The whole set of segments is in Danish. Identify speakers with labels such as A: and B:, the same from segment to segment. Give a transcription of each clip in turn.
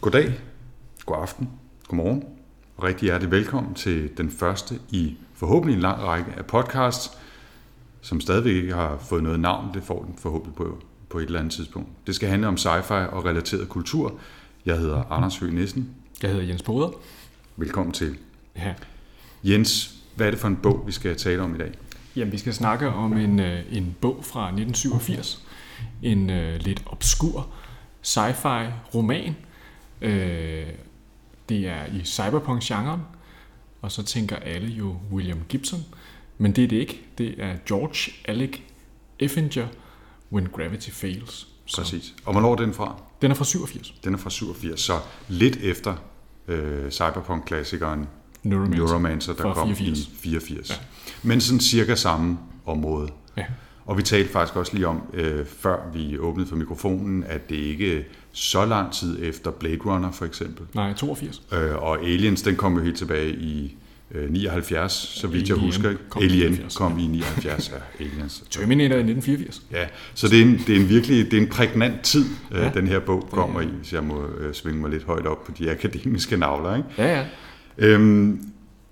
A: Goddag, god aften, god morgen og rigtig hjertelig velkommen til den første i forhåbentlig en lang række af podcasts, som stadigvæk ikke har fået noget navn. Det får den forhåbentlig på, på et eller andet tidspunkt. Det skal handle om sci-fi og relateret kultur. Jeg hedder Anders Høgh Nissen.
B: Jeg hedder Jens Boder.
A: Velkommen til.
B: Ja.
A: Jens, hvad er det for en bog, vi skal tale om i dag?
B: Jamen, vi skal snakke om en, øh, en bog fra 1987. En uh, lidt obskur sci-fi roman. Uh, det er i cyberpunk-genren, og så tænker alle jo William Gibson. Men det er det ikke. Det er George Alec Effinger, When Gravity Fails.
A: Så. Præcis. Og hvornår er den fra?
B: Den er fra 87.
A: Den er fra 87, så lidt efter øh, cyberpunk-klassikeren
B: Neuromancer,
A: Neuromancer der kom 84. i 84. Ja. Men sådan cirka samme område.
B: Ja.
A: Og vi talte faktisk også lige om, øh, før vi åbnede for mikrofonen, at det ikke så lang tid efter Blade Runner for eksempel.
B: Nej, 82.
A: Øh, og Aliens, den kom jo helt tilbage i øh, 79, så vidt jeg husker. Ikke?
B: kom i
A: Alien
B: 79,
A: kom i 79, ja, Aliens.
B: Terminator i 1984.
A: Ja, så det er en, det er en virkelig det er en prægnant tid, ja,
B: Ja.
A: den her bog kommer i, hvis jeg må øh, svinge mig lidt højt op på de akademiske navler. Ikke?
B: Ja, ja.
A: Øhm,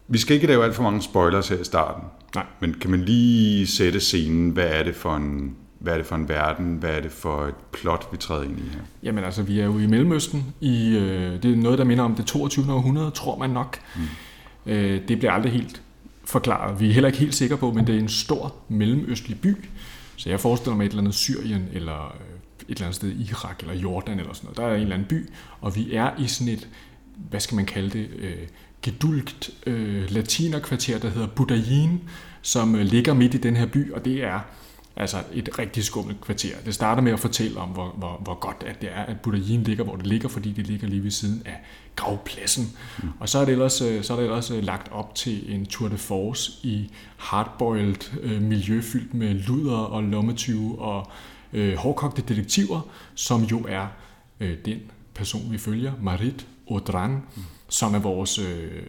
A: vi skal ikke lave alt for mange spoilers her i starten,
B: Nej.
A: men kan man lige sætte scenen? Hvad er det for en, hvad er det for en verden? Hvad er det for et plot, vi træder ind i her?
B: Jamen altså, vi er jo i Mellemøsten. I, øh, det er noget, der minder om det 22. århundrede, tror man nok. Mm. Øh, det bliver aldrig helt forklaret. Vi er heller ikke helt sikre på, men det er en stor mellemøstlig by. Så jeg forestiller mig et eller andet Syrien, eller øh, et eller andet sted i Irak, eller Jordan, eller sådan noget. Der er en eller anden by, og vi er i sådan et, hvad skal man kalde det, øh, gedulgt øh, latinerkvarter, der hedder Budayin, som øh, ligger midt i den her by, og det er altså et rigtig skummelt kvarter. Det starter med at fortælle om, hvor, hvor, hvor godt at det er, at Budayin ligger, hvor det ligger, fordi det ligger lige ved siden af gravpladsen. Mm. Og så er, det ellers, øh, så er det ellers øh, lagt op til en tour de force i hardboiled øh, miljø fyldt med luder og lommetyve og øh, hårdkogte detektiver, som jo er øh, den person, vi følger, Marit Audran, mm. Som er vores, øh,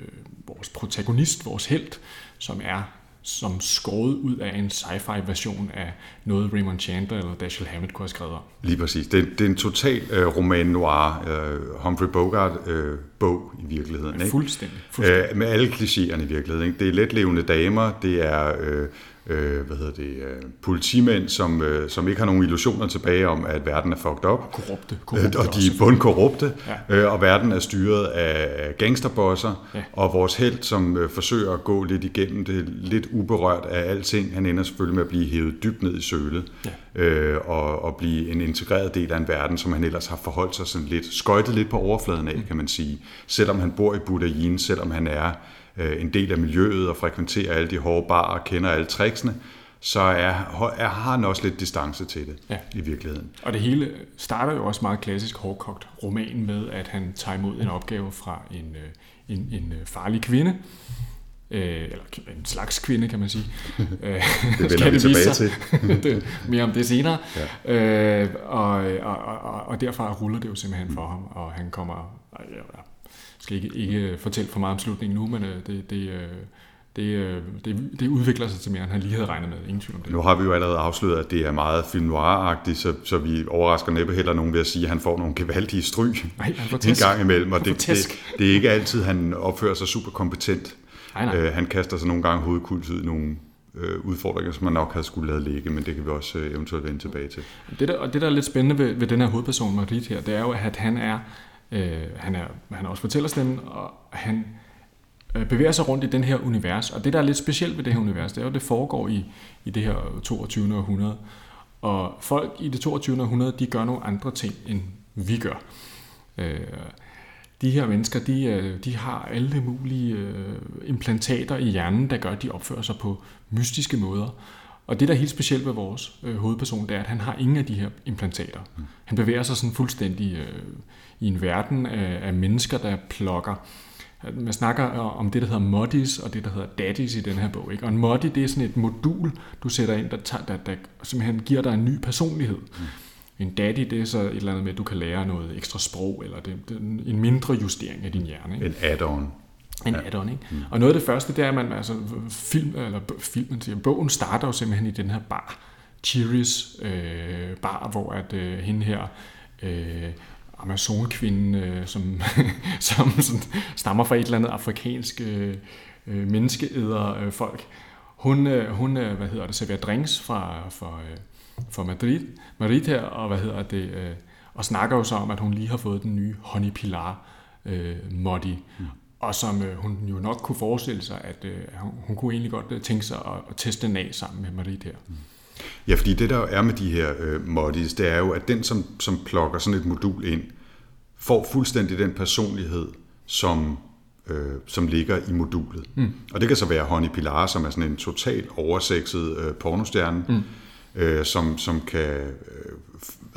B: vores protagonist, vores held, som er som skåret ud af en sci-fi version af noget Raymond Chandler eller Dashiell Hammett kunne have skrevet om.
A: Lige præcis. Det, det er en total øh, roman noir, øh, Humphrey Bogart øh, bog i virkeligheden. Ikke?
B: Fuldstændig. fuldstændig.
A: Øh, med alle klichéerne i virkeligheden. Ikke? Det er letlevende damer, det er øh, øh, hvad hedder det, øh, politimænd, som, øh, som ikke har nogen illusioner tilbage om, at verden er fucked up.
B: Korrupte.
A: Øh,
B: korrupte
A: og de er bundkorrupte,
B: Ja.
A: øh, og verden er styret af gangsterbosser,
B: Ja.
A: og vores held, som øh, forsøger at gå lidt igennem det, lidt uberørt af alting, han ender selvfølgelig med at blive hævet dybt ned i sølet,
B: Ja.
A: øh, og, og blive en integreret del af en verden, som han ellers har forholdt sig sådan lidt, skøjtet lidt på overfladen af, kan man sige. Selvom han bor i Budayin, selvom han er øh, en del af miljøet og frekventerer alle de hårde barer og kender alle tricksene, så er, er, har han også lidt distance til det
B: Ja.
A: i virkeligheden.
B: Og det hele starter jo også meget klassisk hårdkogt roman med, at han tager imod en opgave fra en, øh, en, en øh, farlig kvinde, øh, eller en slags kvinde, kan man sige.
A: Det vender vi tilbage til.
B: det, mere om det senere. Ja. Øh, og, og, og, og derfra ruller det jo simpelthen for ham, og han kommer... skal ikke, ikke fortælle for meget om slutningen nu, men øh, det, det, øh, det, øh, det, det udvikler sig til mere, end han lige havde regnet med. Ingen tvivl om det.
A: Nu har vi jo allerede afsløret, at det er meget film noir så, så vi overrasker næppe heller nogen ved at sige, at han får nogle gevaldige stryg
B: Nej, han får
A: en
B: tæsk.
A: gang imellem, og det, det, det er ikke altid, han opfører sig super kompetent.
B: Nej, nej.
A: Øh, han kaster sig nogle gange hovedkuls ud i nogle øh, udfordringer, som man nok havde skulle lade ligge, men det kan vi også øh, eventuelt vende tilbage til.
B: Det der, og det, der er lidt spændende ved, ved den her hovedperson, Marit her, det er jo, at han er, øh, han er, han er også fortællerstemmen, og han øh, bevæger sig rundt i den her univers. Og det, der er lidt specielt ved det her univers, det er jo, at det foregår i, i det her 22. århundrede. Og folk i det 22. århundrede, de gør nogle andre ting, end vi gør. Øh, de her mennesker, de, øh, de har alle mulige øh, implantater i hjernen, der gør, at de opfører sig på mystiske måder. Og det, der er helt specielt ved vores øh, hovedperson, det er, at han har ingen af de her implantater. Mm. Han bevæger sig sådan fuldstændig øh, i en verden af, af mennesker, der plukker. Man snakker om det, der hedder moddies, og det, der hedder daddies i den her bog. Ikke? Og en moddy, det er sådan et modul, du sætter ind, der, tager, der, der simpelthen giver dig en ny personlighed. Mm. En daddy, det er så et eller andet med, at du kan lære noget ekstra sprog, eller det, det en mindre justering af din hjerne. Ikke?
A: En add-on.
B: En ja. add-on, ikke? Mm. Og noget af det første, det er, at man, altså, film, eller filmen siger, bogen starter jo simpelthen i den her bar, Cheeries øh, bar, hvor at øh, hende her, øh, Amazon-kvinde, øh, som, som sådan, stammer fra et eller andet afrikansk øh, menneskeæder øh, folk. Hun, øh, hun øh, hvad hedder det, serverer drinks fra, fra, øh, fra Madrid, Madrid her, og hvad hedder det, øh, og snakker jo så om, at hun lige har fået den nye Honey Pilar øh, Modi, mm. og som øh, hun jo nok kunne forestille sig, at øh, hun, hun kunne egentlig godt øh, tænke sig at, at teste den af sammen med Marit her. Mm.
A: Ja, fordi det der er med de her øh, modis, det er jo, at den, som, som plukker sådan et modul ind, får fuldstændig den personlighed, som, øh, som ligger i modulet. Mm. Og det kan så være Honey Pilar, som er sådan en totalt oversexet øh, pornostjerne, mm. øh, som, som kan øh,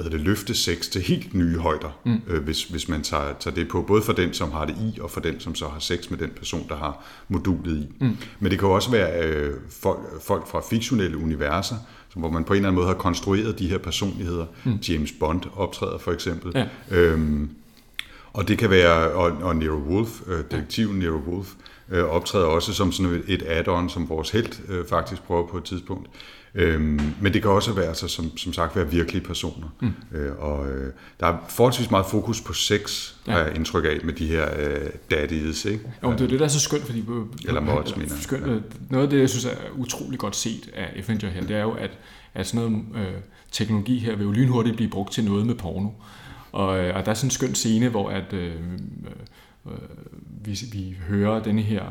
A: hvad det, løfte sex til helt nye højder, mm. øh, hvis, hvis man tager, tager det på, både for den, som har det i, og for den, som så har sex med den person, der har modulet i. Mm. Men det kan jo også være øh, folk, folk fra fiktionelle universer, hvor man på en eller anden måde har konstrueret de her personligheder. Mm. James Bond optræder for eksempel. Ja. Øhm, og det kan være, og, og Nero Wolf, øh, detektiven Nero Wolf, øh, optræder også som sådan et, add-on, som vores held øh, faktisk prøver på et tidspunkt. Øhm, men det kan også være, altså, som, som sagt, være virkelige personer. Mm. Øh, og øh, der er forholdsvis meget fokus på sex, ja. har jeg indtryk af, med de her øh, daddies. Ikke?
B: Jo, det er det, der er så skønt, fordi...
A: Eller mods, mener
B: skønt, ja. Noget af det, jeg synes er utrolig godt set af Avenger her, det er jo, at, at sådan noget øh, teknologi her vil jo lynhurtigt blive brugt til noget med porno. Og, øh, og der er sådan en skøn scene, hvor at, øh, øh, vi, vi hører denne her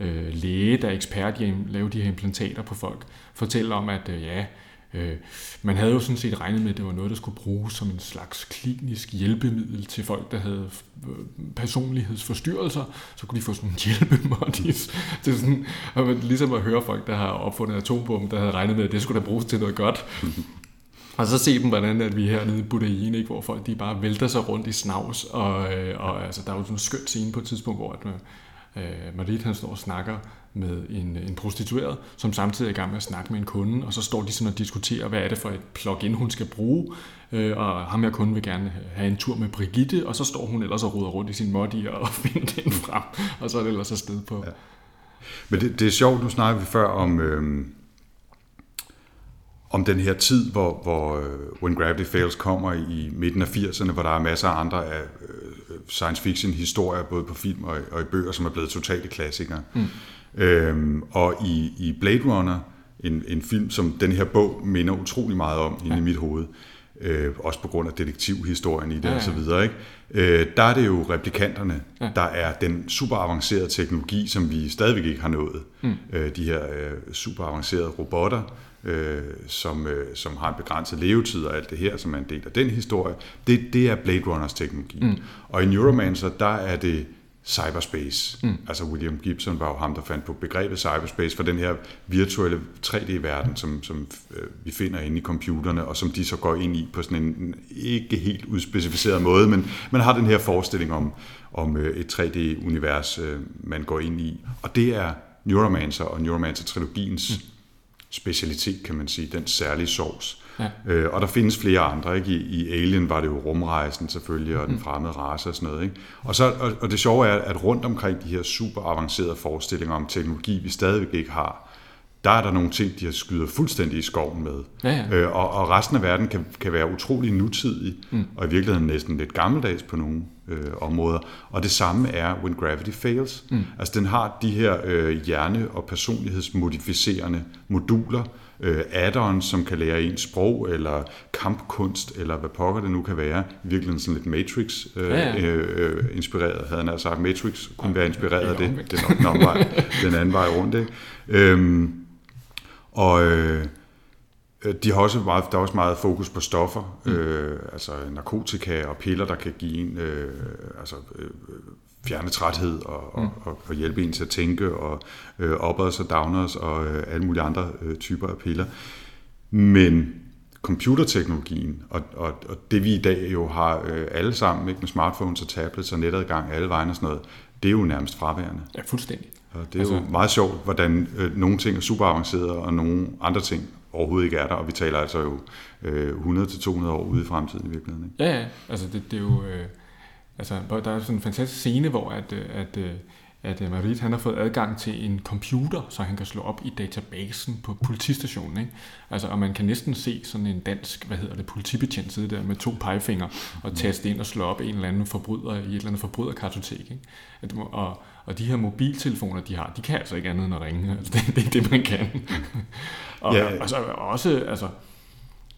B: øh, læge, der er ekspert i at lave de her implantater på folk, fortæller om, at øh, ja, øh, man havde jo sådan set regnet med, at det var noget, der skulle bruges som en slags klinisk hjælpemiddel til folk, der havde øh, personlighedsforstyrrelser, så kunne de få sådan en hjælpemodis. Det er sådan, og ligesom at høre folk, der har opfundet atombomben, der havde regnet med, at det skulle da bruges til noget godt. Og så se dem, hvordan at vi er hernede i Budain, ikke, hvor folk de bare vælter sig rundt i snavs, og, øh, og altså, der er jo sådan en skøn scene på et tidspunkt, hvor at, øh, Marit han står og snakker med en, en prostitueret, som samtidig er i gang med at snakke med en kunde, og så står de sådan og diskuterer, hvad er det for et plugin, hun skal bruge, øh, og ham her kunde vil gerne have en tur med Brigitte, og så står hun ellers og ruder rundt i sin moddy og finder den frem, og så er det ellers afsted på. Ja.
A: Men det, det er sjovt, nu snakker vi før om, øh, om den her tid, hvor, hvor øh, When Gravity Fails kommer i midten af 80'erne, hvor der er masser af andre af øh, science fiction historier, både på film og, og i bøger, som er blevet totale klassikere. Mm. Øhm, og i, i Blade Runner, en, en film, som den her bog minder utrolig meget om ja. inde i mit hoved, øh, også på grund af detektivhistorien i det ja, ja. og så videre, ikke? Øh, der er det jo replikanterne, ja. der er den super avancerede teknologi, som vi stadigvæk ikke har nået. Mm. Øh, de her øh, super avancerede robotter, øh, som, øh, som har en begrænset levetid og alt det her, som er en del af den historie, det, det er Blade Runners teknologi. Mm. Og i Neuromancer, der er det cyberspace. Mm. Altså William Gibson var jo ham, der fandt på begrebet cyberspace for den her virtuelle 3D-verden, som, som øh, vi finder inde i computerne, og som de så går ind i på sådan en ikke helt udspecificeret måde, men man har den her forestilling om, om øh, et 3D-univers, øh, man går ind i. Og det er Neuromancer og Neuromancer-trilogiens mm specialitet, kan man sige, den særlige sovs. Ja. Øh, og der findes flere andre. Ikke? I, I Alien var det jo rumrejsen selvfølgelig, og den mm. fremmede race og sådan noget. Ikke? Og, så, og, og det sjove er, at rundt omkring de her super avancerede forestillinger om teknologi, vi stadigvæk ikke har, der er der nogle ting, de har skyder fuldstændig i skoven med. Ja, ja. Øh, og, og resten af verden kan, kan være utrolig nutidig, mm. og i virkeligheden næsten lidt gammeldags på nogle øh, områder. Og det samme er When Gravity Fails. Mm. Altså den har de her øh, hjerne- og personlighedsmodificerende moduler, øh, add-ons, som kan lære en sprog, eller kampkunst, eller hvad pokker det nu kan være. I virkeligheden sådan lidt Matrix-inspireret, øh, ja, ja. øh, havde han sagt. Matrix kunne være inspireret af det. Det nok den anden vej, den anden vej rundt. Ikke? Øhm, og øh, de har også meget, der er også meget fokus på stoffer, mm. øh, altså narkotika og piller, der kan give en øh, altså, øh, fjerne træthed og, mm. og, og, og hjælpe en til at tænke, og øh, uppers og downers og øh, alle mulige andre øh, typer af piller. Men computerteknologien, og, og, og det vi i dag jo har øh, alle sammen, ikke, med smartphones og tablets og netadgang alle vegne og sådan noget, det er jo nærmest fraværende.
B: Ja, fuldstændig.
A: Og det er altså, jo meget sjovt, hvordan øh, nogle ting er super avancerede, og nogle andre ting overhovedet ikke er der, og vi taler altså jo øh, 100-200 år ude i fremtiden i virkeligheden. Ikke?
B: Ja, ja, altså det, det er jo... Øh, altså, der er sådan en fantastisk scene, hvor at, øh, at, at, øh, at øh, Marit han har fået adgang til en computer, så han kan slå op i databasen på politistationen. Ikke? Altså, og man kan næsten se sådan en dansk, hvad hedder det, politibetjent sidde der med to pegefingre og taste ind og slå op en eller anden forbryder i et eller andet forbryderkartotek. Ikke? At, og, og de her mobiltelefoner, de har, de kan altså ikke andet end at ringe. Altså, det, det er det, man kan. og ja. altså, også, altså,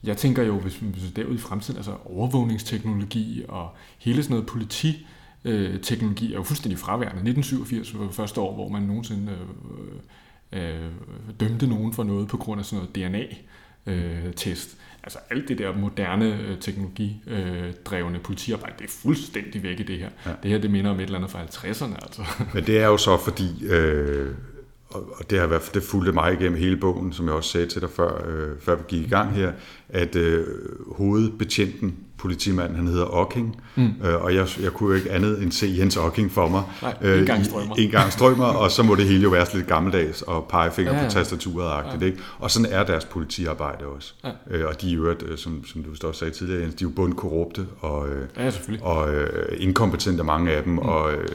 B: jeg tænker jo, hvis, hvis derude i fremtiden, altså overvågningsteknologi og hele sådan noget politi, øh, teknologi er jo fuldstændig fraværende. 1987 var det første år, hvor man nogensinde øh, øh, dømte nogen for noget på grund af sådan noget DNA-test. Øh, altså alt det der moderne øh, teknologidrevne politiarbejde, det er fuldstændig væk i det her. Ja. Det her, det minder om et eller andet fra 50'erne. Altså.
A: Men det er jo så fordi... Øh og det har været det fulgte mig igennem hele bogen, som jeg også sagde til dig før, øh, før vi gik i gang her, at øh, hovedbetjenten, politimanden, han hedder Ocking, mm. øh, og jeg, jeg kunne jo ikke andet end se Jens Ocking for mig.
B: Nej, øh, en gang strømmer.
A: En gang strømmer, og så må det hele jo være lidt gammeldags og pegefinger ja, ja. på tastaturet ja. ikke? Og sådan er deres politiarbejde også. Ja. Øh, og de er jo, øh, som, som du også sagde tidligere, Jens, de er jo bundkorrupte og, øh, ja, og øh, inkompetente mange af dem, mm. og øh,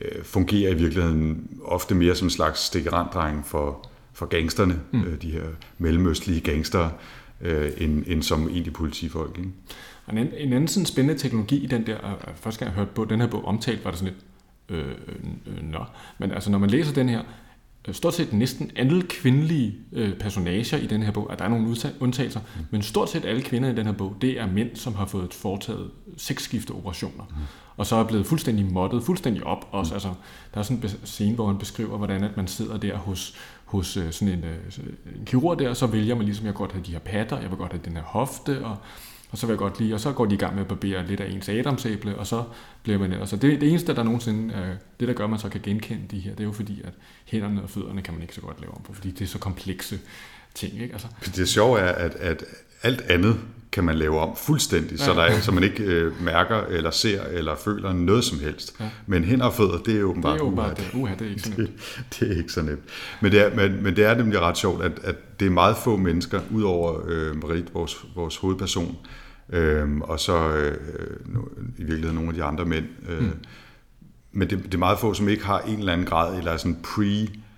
A: øh, fungerer i virkeligheden ofte mere som en slags stikkeranddreng for, for gangsterne, mm. øh, de her mellemøstlige gangster, øh, end, end som egentlig politifolk. Ikke?
B: En, en anden sådan spændende teknologi i den der, øh, første gang jeg hørte på den her bog omtalt, var det sådan lidt, øh, øh, nå. Men altså, når man læser den her, øh, stort set næsten alle kvindelige øh, personager i den her bog, at der er nogle undtagelser, mm. men stort set alle kvinder i den her bog, det er mænd, som har fået foretaget sexskifteoperationer. Mm og så er blevet fuldstændig moddet, fuldstændig op også. Mm. Altså, der er sådan en scene, hvor han beskriver, hvordan at man sidder der hos, hos uh, sådan en, uh, en kirurg der, og så vælger man ligesom, jeg vil godt have de her patter, jeg vil godt have den her hofte, og, og så vil jeg godt lige, og så går de i gang med at barbere lidt af ens adamsæble, og så bliver man altså det, det eneste, der nogensinde, øh, det der gør, at man så kan genkende de her, det er jo fordi, at hænderne og fødderne kan man ikke så godt lave om på, fordi det er så komplekse ting. Ikke? Altså,
A: det sjove er, at, at alt andet kan man lave om fuldstændig, ja. så, der er, så man ikke øh, mærker eller ser eller føler noget som helst. Ja. Men hænder og fødder, det er åbenbart,
B: det er åbenbart det. Uha, det er ikke så nemt.
A: Det, det er ikke så nemt. Men det er, men, men det er nemlig ret sjovt, at, at det er meget få mennesker, udover øh, Marit, vores, vores hovedperson, øh, og så øh, i virkeligheden nogle af de andre mænd. Øh, mm. Men det, det er meget få, som ikke har en eller anden grad, eller sådan pre-trans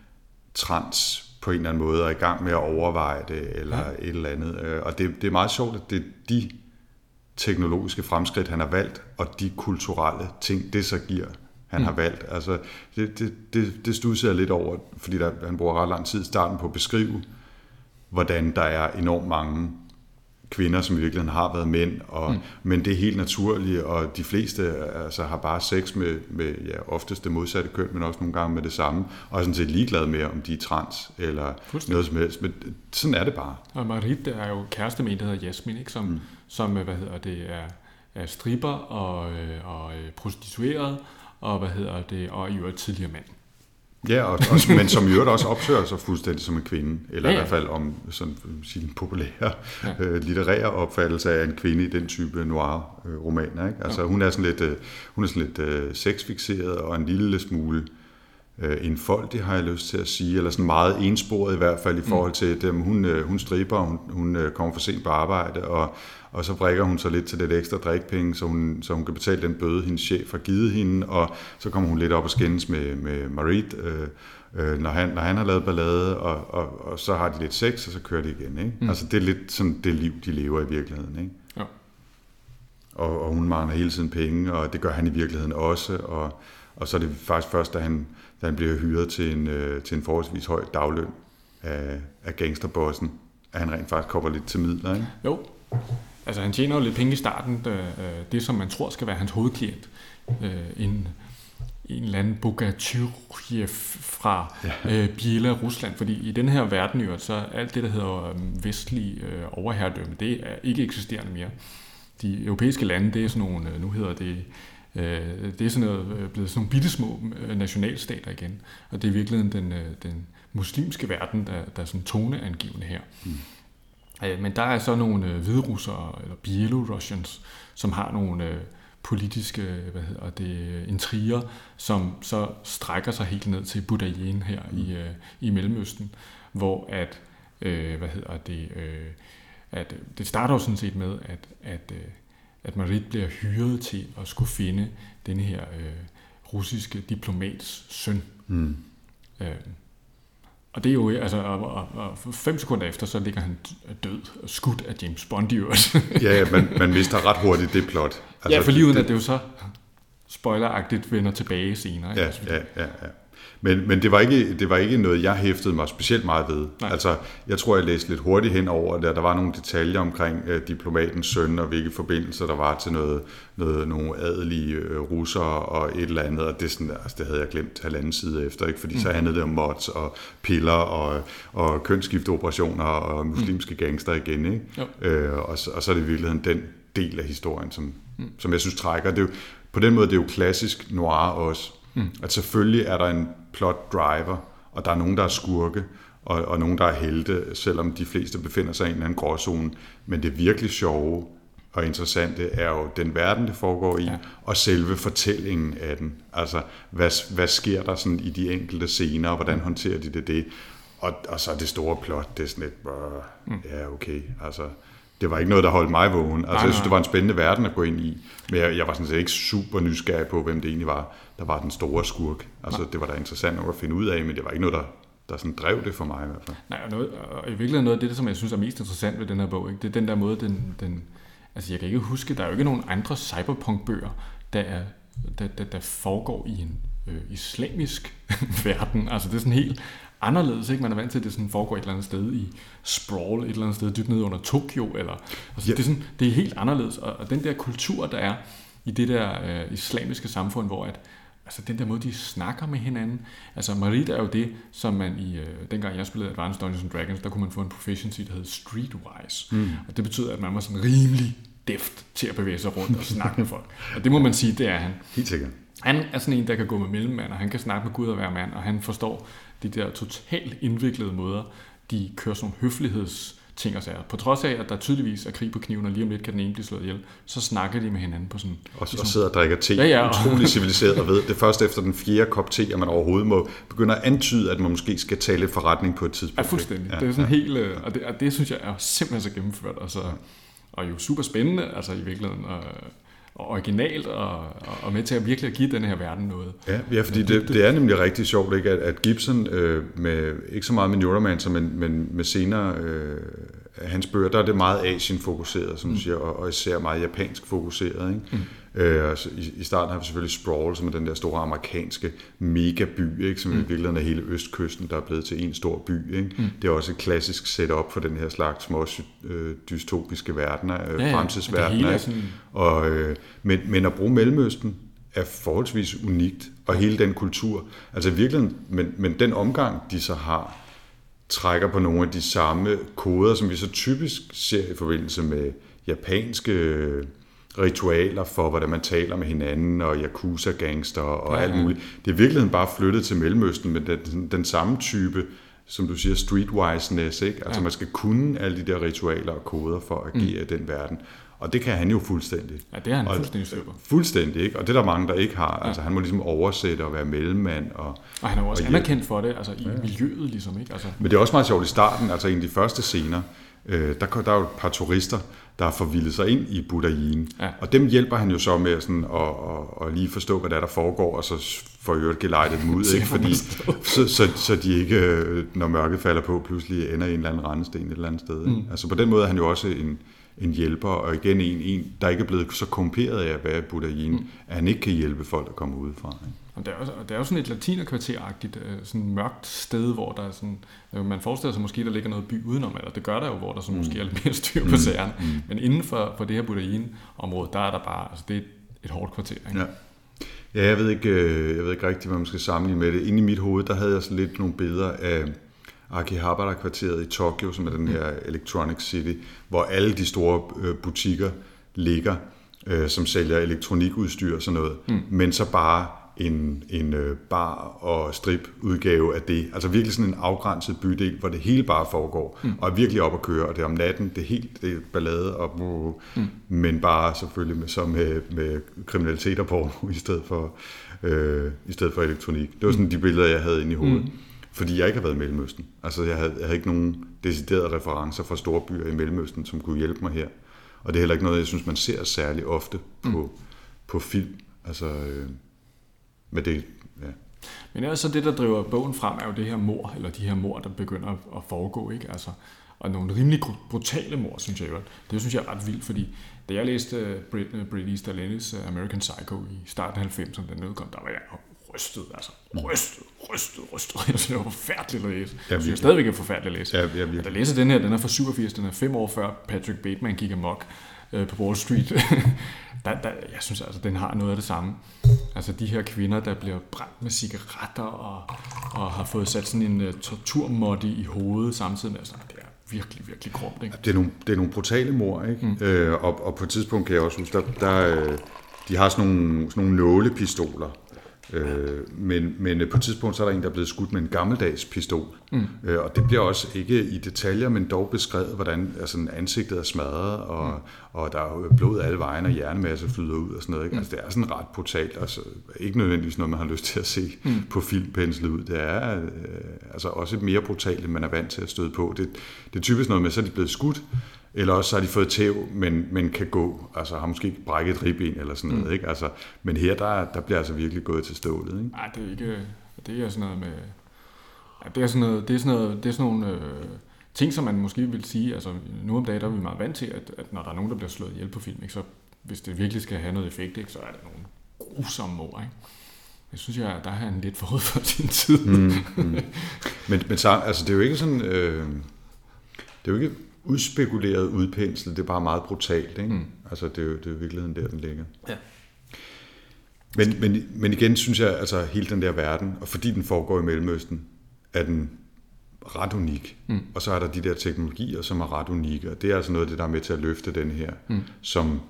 A: på en eller anden måde er i gang med at overveje det, eller ja. et eller andet. Øh, og det, det er meget sjovt, at det er de teknologiske fremskridt, han har valgt, og de kulturelle ting, det så giver, han mm. har valgt. Altså, det, det, det, det studser jeg lidt over, fordi der, han bruger ret lang tid i starten på at beskrive, hvordan der er enormt mange kvinder, som i virkeligheden har været mænd, og, mm. men det er helt naturligt, og de fleste altså, har bare sex med, med ja, oftest det modsatte køn, men også nogle gange med det samme, og er sådan set ligeglade med, om de er trans eller noget som helst, men sådan er det bare.
B: Og Marit er jo kæreste med en, der hedder Jasmin, ikke? Som, mm. som hvad hedder det, er, er stripper og, øh, og øh, prostitueret, og hvad hedder det, og i øvrigt tidligere mand.
A: Ja, og, og, men som i øvrigt også opfører sig fuldstændig som en kvinde, eller ja, ja. i hvert fald om sådan sin populære ja. øh, litterære opfattelse af en kvinde i den type noir-romaner. Ikke? Altså, ja. hun er sådan lidt, øh, hun er sådan lidt øh, sexfixeret og en lille smule øh, enfoldig, har jeg lyst til at sige, eller sådan meget ensporet i hvert fald i mm. forhold til dem. Hun, øh, hun striber, hun, hun øh, kommer for sent på arbejde, og og så brækker hun så lidt til lidt ekstra drikpenge, så hun, så hun kan betale den bøde, hendes chef har givet hende, og så kommer hun lidt op og skændes med, med Marit, øh, øh, når, han, når han har lavet ballade, og, og, og så har de lidt sex, og så kører de igen. Ikke? Mm. Altså det er lidt sådan det liv, de lever i virkeligheden. Ikke? Ja. Og, og hun mangler hele tiden penge, og det gør han i virkeligheden også, og, og så er det faktisk først, da han, da han bliver hyret til en, øh, til en forholdsvis høj dagløn af, af gangsterbossen, at han rent faktisk kommer lidt til midler. Ikke?
B: Jo, altså han tjener jo lidt penge i starten, det, øh, det som man tror skal være hans hovedklient. Øh, en, en eller anden Bogatyrev fra ja. øh, Biela, Rusland, fordi i den her verden jo, så alt det, der hedder øh, vestlig øh, overherredømme, det er ikke eksisterende mere. De europæiske lande, det er sådan nogle, nu hedder det, øh, det er sådan noget, blevet sådan nogle bittesmå nationalstater igen, og det er virkelig den, den muslimske verden, der, der er sådan toneangivende her. Mm. Øh, men der er så nogle øh, hviderussere, eller Bielorussians, som har nogle øh, politiske hvad hedder det, intriger, som så strækker sig helt ned til Budayen her mm. i, øh, i Mellemøsten, hvor at, øh, hvad hedder det, øh, at det starter jo sådan set med, at, at, øh, at Marit bliver hyret til at skulle finde den her øh, russiske diplomats søn. Mm. Øh, og det er jo, altså, og, og, og fem sekunder efter, så ligger han død, skudt af James Bond i øvrigt.
A: ja, ja, man, man mister ret hurtigt det plot.
B: Altså, ja, for lige uden det, at det jo så spoileragtigt vender tilbage senere.
A: Ja, ja, ja, ja. Men, men det, var ikke, det var ikke noget, jeg hæftede mig specielt meget ved. Nej. Altså, jeg tror, jeg læste lidt hurtigt hen over det, der var nogle detaljer omkring uh, diplomatens søn, og hvilke forbindelser der var til noget, noget, nogle adelige uh, russere og et eller andet, og det, sådan, altså, det havde jeg glemt halvanden side efter, ikke? fordi mm. så handlede det om mods og piller og, og kønsskifteoperationer og muslimske mm. gangster igen. Ikke? Uh, og, og så er det i virkeligheden den del af historien, som, mm. som jeg synes trækker. Det er jo, på den måde det er jo klassisk noir også, Mm. At selvfølgelig er der en plot driver, og der er nogen, der er skurke, og, og nogen, der er helte, selvom de fleste befinder sig i en eller anden gråzone. Men det virkelig sjove og interessante er jo den verden, det foregår i, ja. og selve fortællingen af den. Altså, hvad, hvad sker der sådan i de enkelte scener, og hvordan håndterer de det det? Og, og så det store plot, det er sådan lidt, mm. ja okay, altså det var ikke noget, der holdt mig vågen. Altså, nej, jeg synes, det var en spændende verden at gå ind i, men jeg, jeg var sådan set ikke super nysgerrig på, hvem det egentlig var, der var den store skurk. Altså, det var da interessant nok at finde ud af, men det var ikke noget, der, der sådan drev det for mig i hvert fald.
B: Nej, og, noget, og i virkeligheden noget af det, som jeg synes er mest interessant ved den her bog, ikke? det er den der måde, den, den, altså jeg kan ikke huske, der er jo ikke nogen andre cyberpunk-bøger, der, er, der, der, der foregår i en øh, islamisk verden. Altså det er sådan helt anderledes. Ikke? Man er vant til, at det sådan foregår et eller andet sted i sprawl, et eller andet sted dybt nede under Tokyo. Eller, altså, ja. det, er sådan, det er helt anderledes. Og, og den der kultur, der er i det der øh, islamiske samfund, hvor at, altså den der måde, de snakker med hinanden. Altså Marit er jo det, som man i, øh, dengang jeg spillede Advanced Dungeons and Dragons, der kunne man få en proficiency, der hed Streetwise. Mm. Og det betyder, at man var sådan rimelig deft til at bevæge sig rundt og snakke med folk. Og det må man sige, det er han.
A: Helt sikkert.
B: Han er sådan en, der kan gå med mellemmand, og han kan snakke med Gud og være mand, og han forstår de der totalt indviklede måder, de kører sådan nogle høfligheds ting og sager. På trods af, at der tydeligvis er krig på kniven, og lige om lidt kan den ene blive slået ihjel, så snakker de med hinanden på sådan...
A: Og, sådan, og sidder og drikker te, ja, ja, utrolig civiliseret og ved, det er først efter den fjerde kop te, at man overhovedet må begynde at antyde, at man måske skal tale forretning på et tidspunkt.
B: Ja, fuldstændig. Ja, det er sådan ja. helt... Øh, og det, og det synes jeg er simpelthen så gennemført, og, så, og jo super spændende, altså i virkeligheden. Og, originalt og, og med til at virkelig give den her verden noget.
A: Ja, ja fordi det, det er nemlig rigtig sjovt, ikke? At, at Gibson, øh, med, ikke så meget med Neuromancer, men, men med senere øh, hans bøger, der er det meget Asien-fokuseret, som mm. du siger, og, og især meget japansk fokuseret. Ikke? Mm. Øh, i, I starten har vi selvfølgelig Sprawl, som er den der store amerikanske megaby, ikke? som mm. i virkeligheden er hele østkysten, der er blevet til en stor by. Ikke? Mm. Det er også et klassisk setup for den her slags små øh, dystopiske verdener, øh, ja, ja. fremtidsverdener. Sådan... Og, øh, men, men at bruge Mellemøsten er forholdsvis unikt, og hele den kultur. Altså i virkeligheden, men, men den omgang, de så har, trækker på nogle af de samme koder, som vi så typisk ser i forbindelse med japanske ritualer for, hvordan man taler med hinanden, og yakuza-gangster og ja, alt muligt. Det er i virkeligheden bare flyttet til Mellemøsten med den, den samme type, som du siger, streetwiseness. Ikke? Altså ja. man skal kunne alle de der ritualer og koder for at agere mm. i den verden. Og det kan han jo fuldstændig.
B: Ja, det er han og, fuldstændig styr
A: Fuldstændig, ikke? Og det er der mange, der ikke har. Ja. Altså, han må ligesom oversætte og være mellemmand. Og,
B: og han er også og anerkendt for det, altså i ja. miljøet ligesom, ikke? Altså.
A: Men det er også meget sjovt i starten, altså en af de første scener, øh, der, der er jo et par turister, der har forvildet sig ind i Buddhaien. Ja. Og dem hjælper han jo så med sådan at, at, at lige forstå, hvad der, er, der foregår, og så får øvrigt gelejtet dem ud, ikke? Fordi, så, så, så de ikke, øh, når mørket falder på, pludselig ender i en eller anden rendesten et eller andet sted. Ikke? Mm. Altså på den måde er han jo også en, en hjælper, og igen en, en der ikke er blevet så komperet af at være buddhaien, mm. at han ikke kan hjælpe folk, der kommer udefra. Ikke?
B: Og det er, jo, det er jo sådan et latinerkvarteragtigt, øh, sådan mørkt sted, hvor der er sådan, øh, man forestiller sig måske, der ligger noget by udenom, eller det gør der jo, hvor der så mm. måske er lidt mere styr på mm. sagerne. Mm. Men inden for, for det her buddhaien-område, der er der bare, altså det er et, hårdt kvarter. Ikke?
A: Ja. Ja, jeg ved, ikke, øh, jeg ved ikke rigtigt, hvad man skal sammenligne med det. Inde i mit hoved, der havde jeg så lidt nogle billeder af Akihabara-kvarteret i Tokyo, som er den her Electronic City, hvor alle de store butikker ligger, som sælger elektronikudstyr og sådan noget, mm. men så bare en, en øh, bar- og strip udgave af det. Altså virkelig sådan en afgrænset bydel, hvor det hele bare foregår, mm. og er virkelig op at køre, og det er om natten, det er helt det er ballade, og, mm. men bare selvfølgelig med, så med, med kriminaliteter på, i stedet for, øh, i stedet for elektronik. Det var sådan mm. de billeder, jeg havde inde i hovedet. Mm. Fordi jeg ikke har været i Mellemøsten. Altså jeg havde, jeg havde ikke nogen deciderede referencer fra store byer i Mellemøsten, som kunne hjælpe mig her. Og det er heller ikke noget, jeg synes, man ser særlig ofte på, mm. på film. Altså, øh, Men det, ja.
B: Men altså det, der driver bogen frem, er jo det her mor, eller de her mor, der begynder at foregå, ikke? Altså, og nogle rimelig brutale mor, synes jeg jo. Det synes jeg er ret vildt, fordi da jeg læste Brit, Brit Easton Ellis American Psycho i starten af 90'erne, den udkom, der var jeg rystet, altså rystet, rystet, rystet. Jeg synes, det var forfærdeligt at læse. Jeg synes stadigvæk er forfærdeligt at læse.
A: Ja, ja,
B: ja. Da læser den her, den er fra 87, den er fem år før Patrick Bateman gik amok øh, på Wall Street. der, der, jeg synes altså, den har noget af det samme. Altså de her kvinder, der bliver brændt med cigaretter og, og har fået sat sådan en uh, torturmodde i hovedet samtidig med, altså, det er virkelig, virkelig grumt. Ikke?
A: Det, er nogle, det er nogle brutale mor, ikke? Mm. Øh, og, og på et tidspunkt kan jeg også huske, der, der, øh, de har sådan nogle, sådan nogle nålepistoler, Øh, men, men på et tidspunkt så er der en, der er blevet skudt med en gammeldags pistol. Mm. Øh, og det bliver også ikke i detaljer, men dog beskrevet, hvordan altså, ansigtet er smadret, og, mm. og der er blod alle vejen, og hjernemasse flyder ud og sådan noget. Ikke? Mm. Altså, det er sådan ret brutalt. Altså, ikke nødvendigvis noget, man har lyst til at se mm. på filmpenslet ud. Det er øh, altså også mere brutalt, end man er vant til at støde på. Det, det er typisk noget med, så er de blevet skudt, eller også så har de fået tæv, men, men kan gå, altså har måske ikke brækket et ribben eller sådan noget. Mm. Ikke? Altså, men her, der, der bliver altså virkelig gået til stålet. Ikke?
B: Nej, det er ikke, det er sådan noget med, ja, det er sådan noget, det er sådan noget, det er sådan nogle øh, ting, som man måske vil sige, altså nu om dagen, der er vi meget vant til, at, at når der er nogen, der bliver slået ihjel på film, ikke, så hvis det virkelig skal have noget effekt, ikke, så er det nogle grusomme mord, ikke? Jeg synes, jeg, der har han lidt forud for sin tid. mm, mm.
A: Men, men så, altså, det er jo ikke sådan... Øh, det er jo ikke udspekuleret udpenslet, det er bare meget brutalt. Ikke? Mm. Altså, det er, jo, det er virkeligheden der, den ligger. Ja. Men, men, men igen synes jeg, altså hele den der verden, og fordi den foregår i Mellemøsten, er den ret unik. Mm. Og så er der de der teknologier, som er ret unikke, og det er altså noget af det, der er med til at løfte den her, mm. som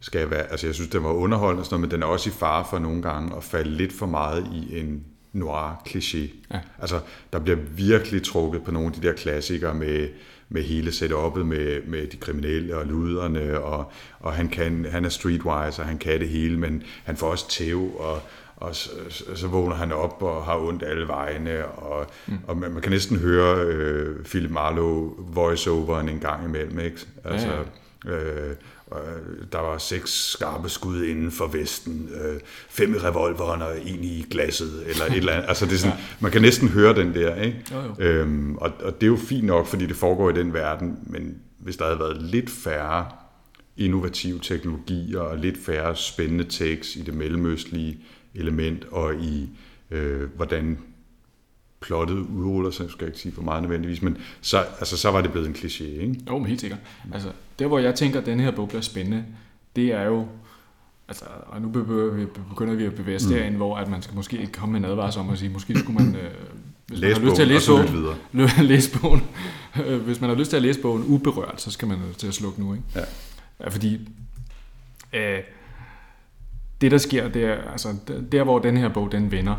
A: skal være, altså jeg synes, den var underholdende, og sådan noget, men den er også i fare for nogle gange at falde lidt for meget i en noir-kliché. Ja. Altså, der bliver virkelig trukket på nogle af de der klassikere med med hele setup'et med, med de kriminelle og luderne, og, og han, kan, han er streetwise, og han kan det hele, men han får også tæv, og, og så, så vågner han op og har ondt alle vegne, og, mm. og man, man kan næsten høre øh, Philip Marlowe voiceoveren en gang imellem, ikke? Altså, ja, ja. Øh, der var seks skarpe skud inden for vesten, øh, fem i revolveren og en i glasset, eller et eller andet. Altså det er sådan, ja. Man kan næsten høre den der, ikke? Jo, jo. Øhm, og, og det er jo fint nok, fordi det foregår i den verden, men hvis der havde været lidt færre innovative teknologier og lidt færre spændende takes i det mellemøstlige element og i, øh, hvordan plottet udruller sig, skal jeg ikke sige for meget nødvendigvis, men så, altså, så var det blevet en kliché, ikke?
B: Jo, men helt sikkert. Altså, der hvor jeg tænker, at den her bog bliver spændende, det er jo, altså, og nu begynder vi at bevæge os mm. derind, hvor at man skal måske ikke komme med en advarsel om at sige, måske skulle man, øh, hvis læse man har lyst til at læse bogen, bogen læse bogen hvis man har lyst til at læse bogen uberørt, så skal man til at slukke nu, ikke? Ja. ja fordi øh, det der sker, det er, altså, der hvor den her bog, den vender,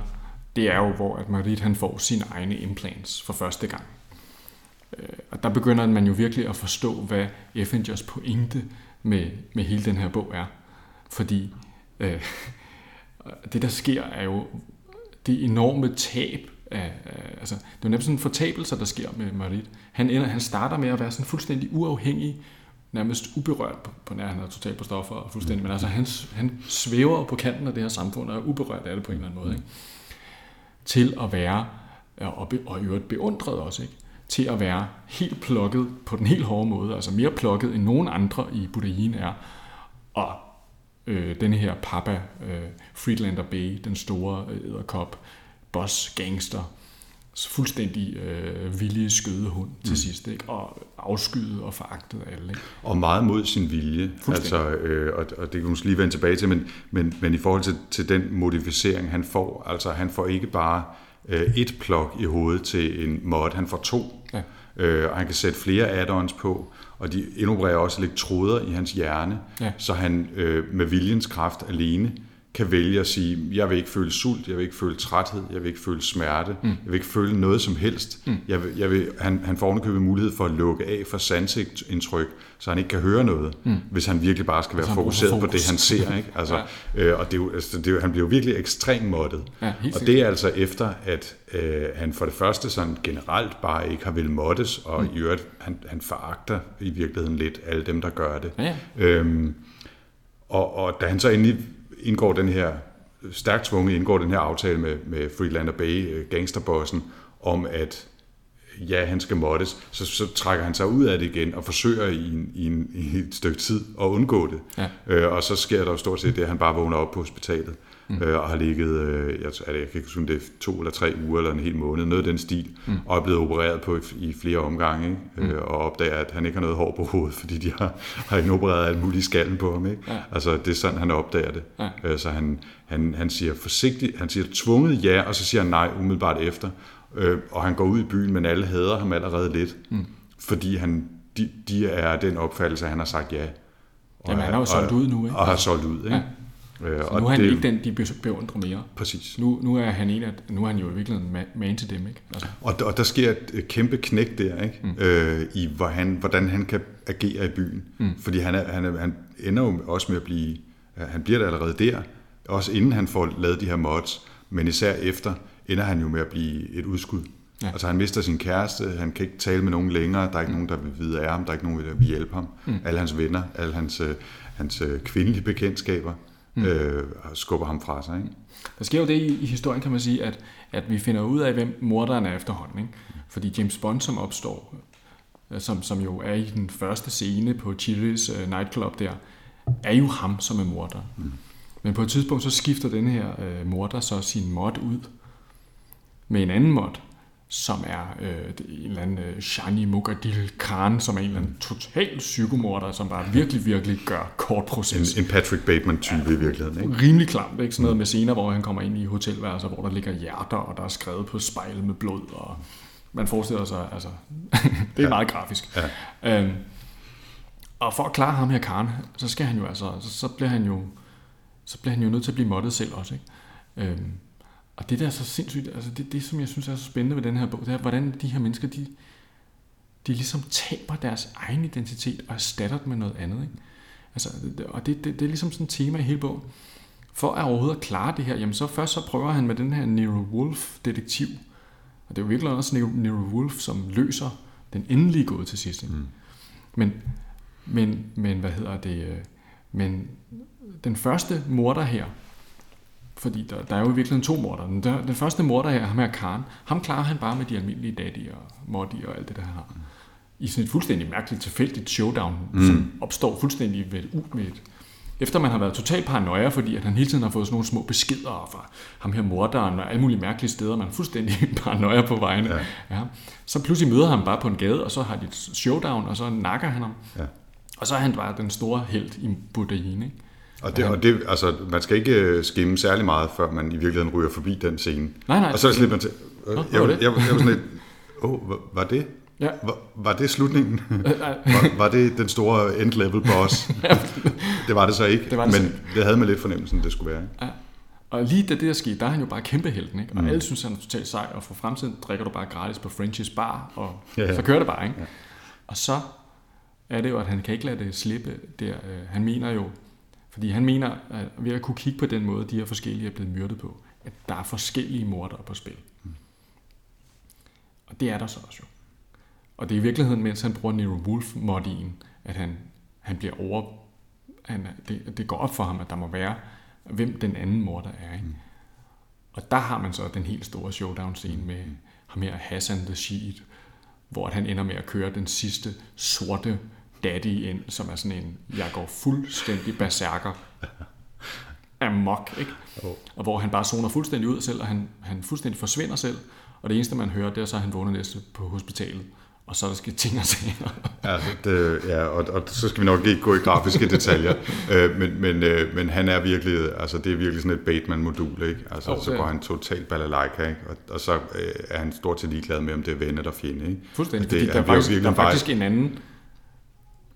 B: det er jo, hvor at Marit han får sine egne implants for første gang. Øh, og der begynder man jo virkelig at forstå, hvad Effingers pointe med, med hele den her bog er. Fordi øh, det, der sker, er jo det enorme tab af, af altså, det er jo nærmest sådan en fortabelser, der sker med Marit. Han, ender, han starter med at være sådan fuldstændig uafhængig, nærmest uberørt på, på nær, han er totalt på stoffer og fuldstændig, men altså han, han svæver på kanten af det her samfund og er uberørt af det på en eller anden måde. Ikke? Til at være, øh, og, be, og i øvrigt beundret også, ikke? til at være helt plukket på den helt hårde måde, altså mere plukket end nogen andre i buddhaien er. Og øh, denne her papa, øh, Friedlander Bay, den store øh, æderkop, boss, gangster, fuldstændig øh, villige skødehund til mm. sidst, ikke? og afskyet og foragtet af alle. Ikke?
A: Og meget mod sin vilje, altså, øh, og, og det kan du måske lige vende tilbage til, men, men, men i forhold til, til den modificering, han får, altså han får ikke bare øh, et plok i hovedet til en mod, han får to, ja. øh, og han kan sætte flere add-ons på, og de indopererer også elektroder i hans hjerne, ja. så han øh, med viljens kraft alene kan vælge at sige, jeg vil ikke føle sult, jeg vil ikke føle træthed, jeg vil ikke føle smerte, mm. jeg vil ikke føle noget som helst. Mm. Jeg vil, jeg vil, han, han får ovenikøbet mulighed for at lukke af for sansindtryk, så han ikke kan høre noget, mm. hvis han virkelig bare skal være fokuseret fokus. på det, han ser. Ikke? Altså, ja. øh, og det er altså, det er han bliver jo virkelig ekstremt måttet. Ja, og det er altså efter, at øh, han for det første sådan generelt bare ikke har vil måttes, og mm. i øvrigt, han, han foragter i virkeligheden lidt alle dem, der gør det. Ja. Øhm, og, og da han så endelig indgår den her stærkt tvunget indgår den her aftale med, med Freelander Bay, øh, gangsterbossen, om at ja, han skal måttes, så, så trækker han sig ud af det igen og forsøger i, en, i, en, i et stykke tid at undgå det. Ja. Øh, og så sker der jo stort set det, at han bare vågner op på hospitalet mm. øh, og har ligget, øh, jeg, jeg kan ikke huske, det er to eller tre uger eller en hel måned, noget af den stil, mm. og er blevet opereret på i, i flere omgange, ikke? Mm. Øh, og opdager, at han ikke har noget hår på hovedet, fordi de har, har ikke opereret alt muligt i skallen på ham. Ikke? Ja. Altså, det er sådan, han opdager det. Ja. Øh, så han, han, han siger forsigtigt, han siger tvunget ja, og så siger han nej umiddelbart efter. Øh, og han går ud i byen, men alle hader ham allerede lidt, mm. fordi han, de, de er den opfattelse, at han har sagt ja.
B: Og Jamen, han har jo solgt ud nu, ikke?
A: Og har solgt ud, ikke? Ja.
B: Øh, så nu er han det, ikke den, de beundrer mere.
A: Præcis.
B: Nu, nu er han en af, nu er han jo i virkeligheden man til dem, ikke? Altså.
A: Og, og der sker et kæmpe knæk der, ikke? Mm. Øh, i hvor han, hvordan han kan agere i byen. Mm. Fordi han, er, han, er, han ender jo også med at blive, han bliver der allerede der, også inden han får lavet de her mods, men især efter, ender han jo med at blive et udskud. Ja. Altså han mister sin kæreste, han kan ikke tale med nogen længere, der er ikke mm. nogen, der vil vide af ham, der er ikke nogen, der vil hjælpe ham. Mm. Alle hans venner, alle hans, øh, hans øh, kvindelige bekendtskaber mm. øh, skubber ham fra sig. Ikke?
B: Der sker jo det i, i historien, kan man sige, at, at vi finder ud af, hvem morderen er efterhånden. Ikke? Fordi James Bond, som opstår, øh, som, som jo er i den første scene på Chili's uh, nightclub der, er jo ham, som er morder. Mm. Men på et tidspunkt, så skifter den her uh, morder så sin mod ud med en anden mod, som er øh, en eller anden øh, Shani Mugadil Khan, som er en eller anden total psykomorder, som bare virkelig, virkelig gør kort proces.
A: En, en Patrick Bateman-type ja, i virkeligheden, ikke?
B: Rimelig klamt, ikke? Sådan noget med scener, hvor han kommer ind i hotelværelser, hvor der ligger hjerter, og der er skrevet på spejl med blod, og man forestiller sig, altså, det er ja. meget grafisk. Ja. Øhm, og for at klare ham her Khan, så skal han jo altså, så, så bliver han jo, så bliver han jo nødt til at blive moddet selv også, ikke? Øhm, og det der er så sindssygt, altså det, det som jeg synes er så spændende ved den her bog, det er, hvordan de her mennesker, de, de ligesom taber deres egen identitet og erstatter den med noget andet. Ikke? Altså, og det, det, det er ligesom sådan et tema i hele bogen. For at overhovedet at klare det her, jamen så først så prøver han med den her Nero Wolf-detektiv. Og det er jo virkelig også Nero Wolf, som løser den endelige gåde til sidst. Mm. Men, men, men, hvad hedder det? Øh, men den første morder her, fordi der, der er jo i virkeligheden to morder. Den, der, den første morder her, ham her Karen, ham klarer han bare med de almindelige daddy og moddy og alt det, der han har. I sådan et fuldstændig mærkeligt, tilfældigt showdown, mm. som opstår fuldstændig ved et, med et, efter man har været totalt paranoia, fordi at han hele tiden har fået sådan nogle små beskeder fra ham her morderen og alle mulige mærkelige steder, man er fuldstændig paranoia på vegne. Ja. Ja. Så pludselig møder han bare på en gade, og så har de et showdown, og så nakker han ham. Ja. Og så er han bare den store held i Budain, ikke?
A: Og, det, og det, altså, man skal ikke øh, skimme særlig meget, før man i virkeligheden ryger forbi den scene.
B: Nej, nej.
A: Og så slipper man til, øh, jeg, jeg, jeg, jeg, var sådan lidt, åh, oh, var det? Ja. Var, var det slutningen? var, var det den store end-level boss? det var det så ikke, det var det men så. det havde man lidt fornemmelsen, det skulle være. Ja.
B: Og lige da det der skete, der er han jo bare kæmpe helten, ikke? Og mm. alle synes, han er totalt sej, og for fremtiden drikker du bare gratis på French's bar, og ja, ja. så kører det bare, ikke? Ja. Og så er det jo, at han kan ikke lade det slippe der. Øh, han mener jo, fordi han mener, at ved at kunne kigge på den måde, de her forskellige er blevet myrdet på, at der er forskellige morder på spil. Mm. Og det er der så også jo. Og det er i virkeligheden, mens han bruger Nero wolf modien at han, han bliver over... Han, det, det går op for ham, at der må være, hvem den anden morder er. Ikke? Mm. Og der har man så den helt store showdown-scene med ham her Hassan the Sheet, hvor han ender med at køre den sidste sorte daddy ind, som er sådan en, jeg går fuldstændig berserker amok, ikke? Oh. Og hvor han bare zoner fuldstændig ud selv, og han, han fuldstændig forsvinder selv, og det eneste, man hører, det er så, at han vågner næste på hospitalet og så er der sket ting og sager.
A: ja, det, ja og, og så skal vi nok ikke gå i grafiske detaljer, øh, men, men, øh, men han er virkelig, altså det er virkelig sådan et Bateman-modul, ikke? Altså oh, så går han totalt balalaika, ikke? Og, og så øh, er han stort set ligeglad med, om det er ven eller fjende, ikke?
B: Fuldstændig, det, fordi der er, faktisk, der er faktisk en anden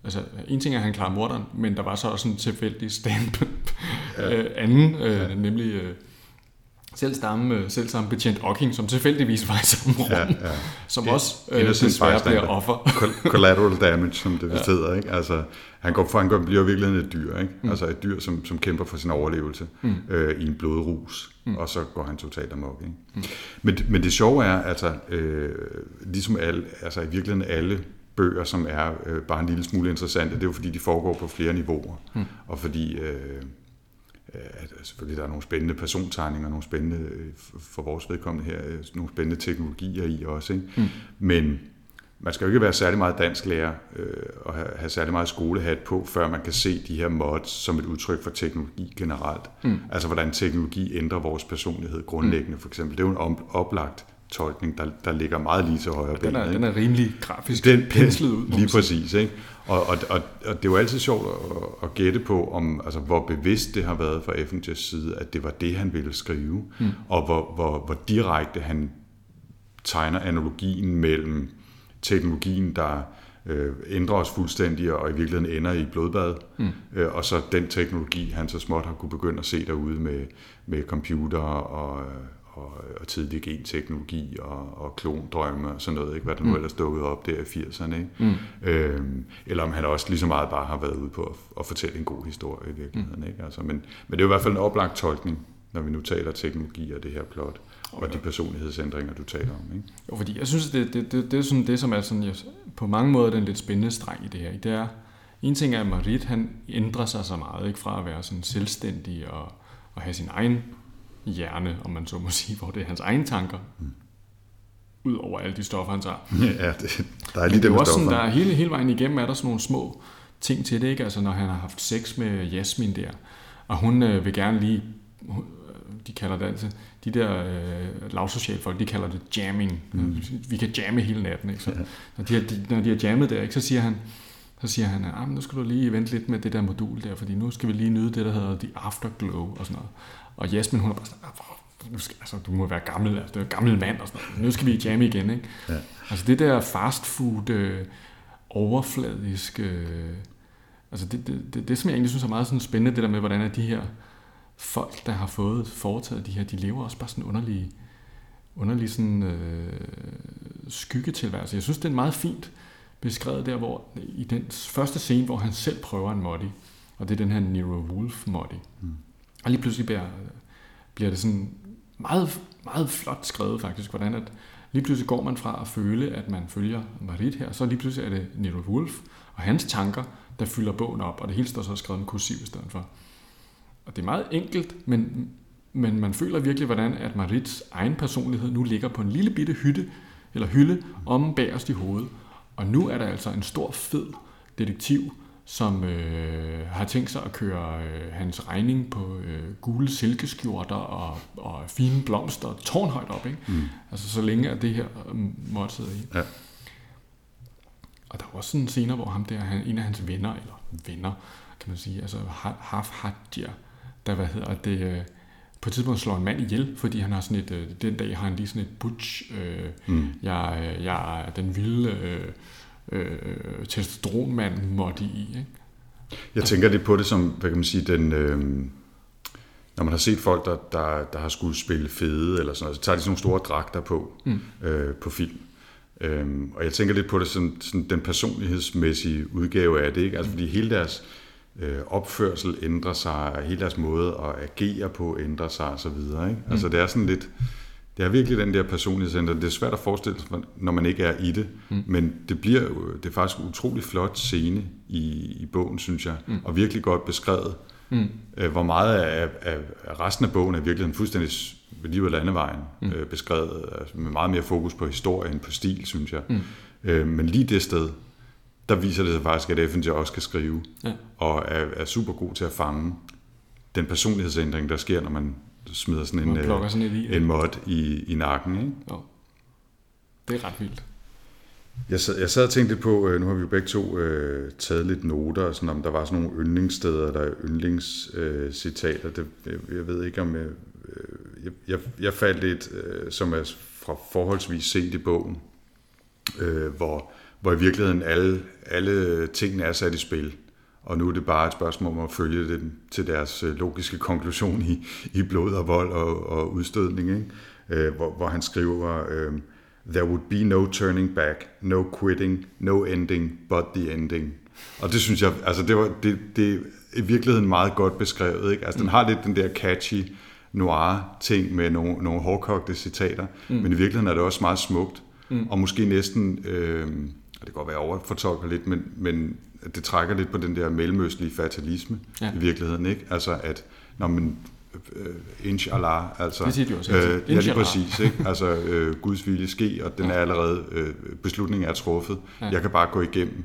B: Altså, en ting er, at han klarer morderen, men der var så også en tilfældig stand ja. øh, anden, øh, ja. nemlig øh, selv, stamme, øh, selv samme betjent Ocking, som tilfældigvis var i samme rum, ja, ja. som det, også øh, desværre bliver offer.
A: Collateral damage, som det vist ja. hedder. Ikke? Altså, han, går, for, han går, bliver virkelig et dyr, ikke? Mm. altså et dyr, som, som kæmper for sin overlevelse mm. øh, i en blodrus, mm. og så går han totalt amok. Ikke? Mm. Men, men det sjove er, altså, øh, ligesom alle, altså i virkeligheden alle bøger, som er øh, bare en lille smule interessante, det er jo fordi, de foregår på flere niveauer. Mm. Og fordi, øh, at selvfølgelig der er nogle spændende persontegninger, nogle spændende, for vores vedkommende her, nogle spændende teknologier i også. Ikke? Mm. Men man skal jo ikke være særlig meget dansk lærer øh, og have, have særlig meget skolehat på, før man kan se de her mods som et udtryk for teknologi generelt. Mm. Altså hvordan teknologi ændrer vores personlighed grundlæggende mm. for eksempel. Det er jo en oplagt tolkning, der, der ligger meget lige til højre
B: ben. Den er, den er rimelig grafisk den, penslet ud.
A: Lige præcis. Ikke? Og, og, og, og det er jo altid sjovt at, at gætte på, om, altså, hvor bevidst det har været fra Effingers side, at det var det, han ville skrive, mm. og hvor, hvor, hvor direkte han tegner analogien mellem teknologien, der øh, ændrer os fuldstændig og i virkeligheden ender i blodbad, mm. øh, og så den teknologi, han så småt har kunne begynde at se derude med, med computer og, og, og tidlig genteknologi og, og klondrømme og sådan noget, ikke? hvad der nu mm. ellers dukkede op der i 80'erne. Ikke? Mm. Øhm, eller om han også lige så meget bare har været ude på at, at fortælle en god historie i virkeligheden. Mm. Ikke? Altså, men, men det er i hvert fald en oplagt tolkning, når vi nu taler teknologi og det her plot og de personlighedsændringer, du taler om. Ikke?
B: Jo, fordi jeg synes, det, det, det, det er sådan det, som er sådan, jeg, på mange måder den lidt spændende streng i det her. Det er, en ting er, at Marit, han ændrer sig så meget, ikke fra at være sådan selvstændig og, og have sin egen hjerne, om man så må sige, hvor det er hans egne tanker, mm. ud over alle de stoffer, han tager.
A: Ja, det, der er lige det,
B: det også sådan, der er hele, hele vejen igennem er der sådan nogle små ting til det, ikke? Altså når han har haft sex med Jasmin der, og hun øh, vil gerne lige, de kalder det altså, de der øh, lavsociale folk, de kalder det jamming. Mm. Vi kan jamme hele natten, ikke? Så, ja. når, de har, de, når de har jammet der, ikke, så siger han, så siger han, at ah, nu skal du lige vente lidt med det der modul der, fordi nu skal vi lige nyde det, der hedder The Afterglow og sådan noget. Og Jasmin, hun er bare sådan, ah, nu skal, altså, du må være gammel, altså, du er gammel mand og sådan noget. Nu skal vi jamme igen, ikke? Ja. Altså det der fast food, øh, overfladisk, øh, altså det, det, det, det, som jeg egentlig synes er meget sådan spændende, det der med, hvordan er de her folk, der har fået foretaget de her, de lever også bare sådan underlige, underlige sådan, øh, skyggetilværelse. Jeg synes, det er meget fint beskrevet der, hvor i den første scene, hvor han selv prøver en moddy, og det er den her Nero Wolf moddy. Mm. Og lige pludselig bliver, bliver det sådan meget, meget flot skrevet faktisk, hvordan at lige pludselig går man fra at føle, at man følger Marit her, så lige pludselig er det Nero Wolf og hans tanker, der fylder bogen op, og det hele står så skrevet med kursiv i stedet for. Og det er meget enkelt, men, men man føler virkelig, hvordan at Marits egen personlighed nu ligger på en lille bitte hytte, eller hylde, om bagerst i hovedet. Og nu er der altså en stor, fed detektiv, som øh, har tænkt sig at køre øh, hans regning på øh, gule silkeskjorter og, og fine blomster tårnhøjt op. Ikke? Mm. Altså så længe at det her øh, måtte sidde i. Ja. Og der var også sådan en scene, hvor ham der, han, en af hans venner, eller venner, kan man sige, altså Haf Hadjer, der, hvad hedder det, øh, på et tidspunkt slår en mand ihjel, fordi han har sådan et, øh, den dag har han lige sådan et butch, øh, mm. jeg, jeg er den vilde øh, øh, testosteronmand måtte i. Ikke?
A: Jeg tænker det på det som, hvad kan man sige, den, øh, når man har set folk, der, der, der har skulle spille fede, eller sådan noget, så tager de sådan nogle store dragter på, mm. øh, på film. Øhm, og jeg tænker lidt på det som sådan den personlighedsmæssige udgave af det, ikke? Altså fordi hele deres øh, opførsel ændrer sig, hele deres måde at agere på ændrer sig osv. Ikke? Mm. Altså det er sådan lidt, det er virkelig den der personlighedsændring. Det er svært at forestille sig, når man ikke er i det, mm. men det bliver jo, det er faktisk en utrolig flot scene i, i bogen, synes jeg, mm. og virkelig godt beskrevet, mm. øh, hvor meget af, af, af resten af bogen er virkelig fuldstændig ved livet landevejen mm. øh, beskrevet, altså med meget mere fokus på historie end på stil, synes jeg. Mm. Øh, men lige det sted, der viser det sig faktisk, at Effinger også kan skrive, ja. og er, er super god til at fange den personlighedsændring, der sker, når man smider sådan en, øh, sådan i, en mod i, i nakken. Ikke? Jo.
B: Det er ret vildt.
A: Jeg sad, jeg sad og tænkte på, øh, nu har vi jo begge to øh, taget lidt noter, sådan om der var sådan nogle yndlingssteder, der er yndlingscitater. Øh, det, jeg, jeg ved ikke om... Jeg, øh, jeg, jeg, faldt lidt, øh, som er fra forholdsvis set i bogen, øh, hvor hvor i virkeligheden alle, alle tingene er sat i spil. Og nu er det bare et spørgsmål om at følge det til deres øh, logiske konklusion i, i blod og vold og, og udstødning. Ikke? Øh, hvor, hvor han skriver, øh, There would be no turning back, no quitting, no ending, but the ending. Og det synes jeg, altså det, var, det, det er i virkeligheden meget godt beskrevet. Ikke? Altså den har lidt den der catchy noir ting med nogle, nogle hårdkogte citater, mm. men i virkeligheden er det også meget smukt, mm. og måske næsten... Øh, det kan godt være overfortolker lidt, men, men det trækker lidt på den der mellemøstlige fatalisme ja. i virkeligheden. Ikke? Altså at når man øh, inshallah, altså,
B: Det siger de også
A: øh, ja, lige
B: Inshallah.
A: præcis, ikke? altså øh, Guds vilje ske, og den er allerede, øh, beslutningen er truffet.
B: Ja.
A: Jeg kan bare gå igennem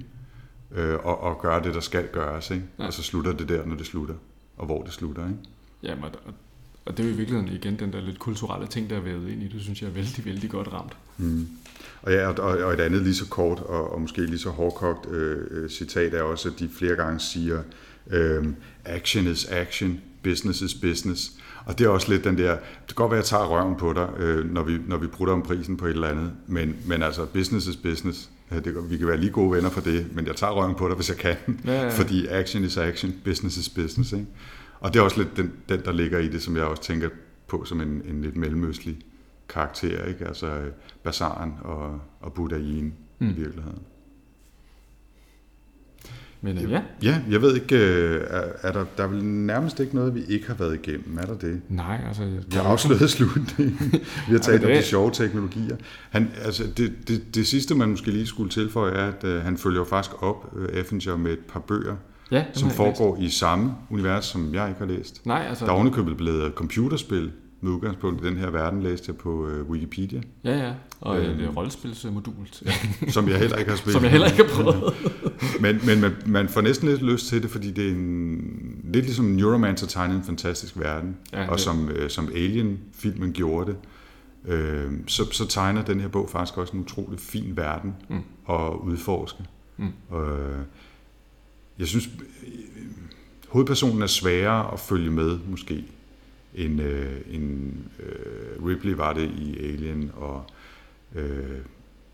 A: øh, og, og gøre det, der skal gøres, ikke?
B: Ja.
A: og så slutter det der, når det slutter, og hvor det slutter. Ikke?
B: Jamen, og, og det er jo i virkeligheden igen den der lidt kulturelle ting, der er vævet ind i det, synes jeg er vældig, vældig godt ramt.
A: Mm. Og, ja, og, og et andet lige så kort og, og måske lige så hårdkogt øh, øh, citat er også, at de flere gange siger, øh, action is action, business is business. Og det er også lidt den der, det kan godt være, at jeg tager røven på dig, øh, når, vi, når vi bruger om prisen på et eller andet, men, men altså, business is business. Det, vi kan være lige gode venner for det, men jeg tager røven på dig, hvis jeg kan.
B: Ja, ja.
A: Fordi action is action, business is business. Ikke? Og det er også lidt den, den, der ligger i det, som jeg også tænker på som en, en lidt mellemøstlig karakter. Ikke? Altså øh, bazaren og, og buddhaien mm. i
B: Mm.
A: virkeligheden.
B: Men øh, ja,
A: Ja, jeg ved ikke, øh, er, er der, der er vel nærmest ikke noget, vi ikke har været igennem, er der det?
B: nej, altså...
A: Vi har afsløret slutningen. Vi har talt om de sjove teknologier. Han, altså, det, det, det sidste, man måske lige skulle tilføje, er, at øh, han følger jo faktisk op, øh, Effinger, med et par bøger,
B: ja,
A: som foregår i samme univers, som jeg ikke har læst.
B: Nej, altså...
A: Der er ovenikøbet blevet computerspil med udgangspunkt i den her verden, læste jeg på øh, Wikipedia,
B: Ja, ja. Og
A: Øhm.
B: øh, det er rollespilsmodul,
A: som jeg heller ikke har spillet.
B: som jeg heller ikke har prøvet.
A: Men, men man, man får næsten lidt lyst til det, fordi det er en, lidt ligesom Neuromancer tegnede en fantastisk verden,
B: Ja,
A: og
B: det-
A: som, øh, som Alien-filmen gjorde det, øh, så, så tegner den her bog faktisk også en utrolig fin verden
B: Mm.
A: at udforske.
B: Mm.
A: Øh, jeg synes, øh, hovedpersonen er sværere at følge med, måske, end, øh, end øh, Ripley var det i Alien, og øh,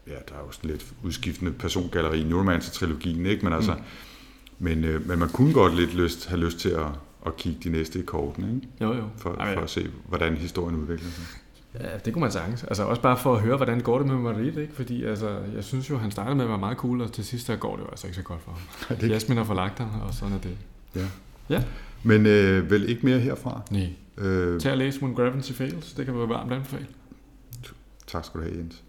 A: ja, der er jo sådan lidt udskiftende persongalleri i Neuromancer-trilogien, ikke? Men, altså,
B: Mm.
A: men, øh, men man kunne godt lidt lyst, have lyst til at, at kigge de næste i kortene, ikke?
B: Jo, jo.
A: For,
B: Ej,
A: for at se, hvordan historien udvikler sig.
B: Ja, det kunne man sagtens. Altså også bare for at høre, hvordan går det med Marit, ikke? Fordi altså, jeg synes jo, han startede med at være meget cool, og til sidst der går det jo altså ikke så godt for ham.
A: det-
B: Jasmin har forlagt ham, og sådan er det.
A: Ja.
B: Ja.
A: Men øh, vel ikke mere herfra.
B: Nej.
A: Øh,
B: Tag og læs When Gravity Fails, det kan være varmt anbefale.
A: tak skal du have, Jens.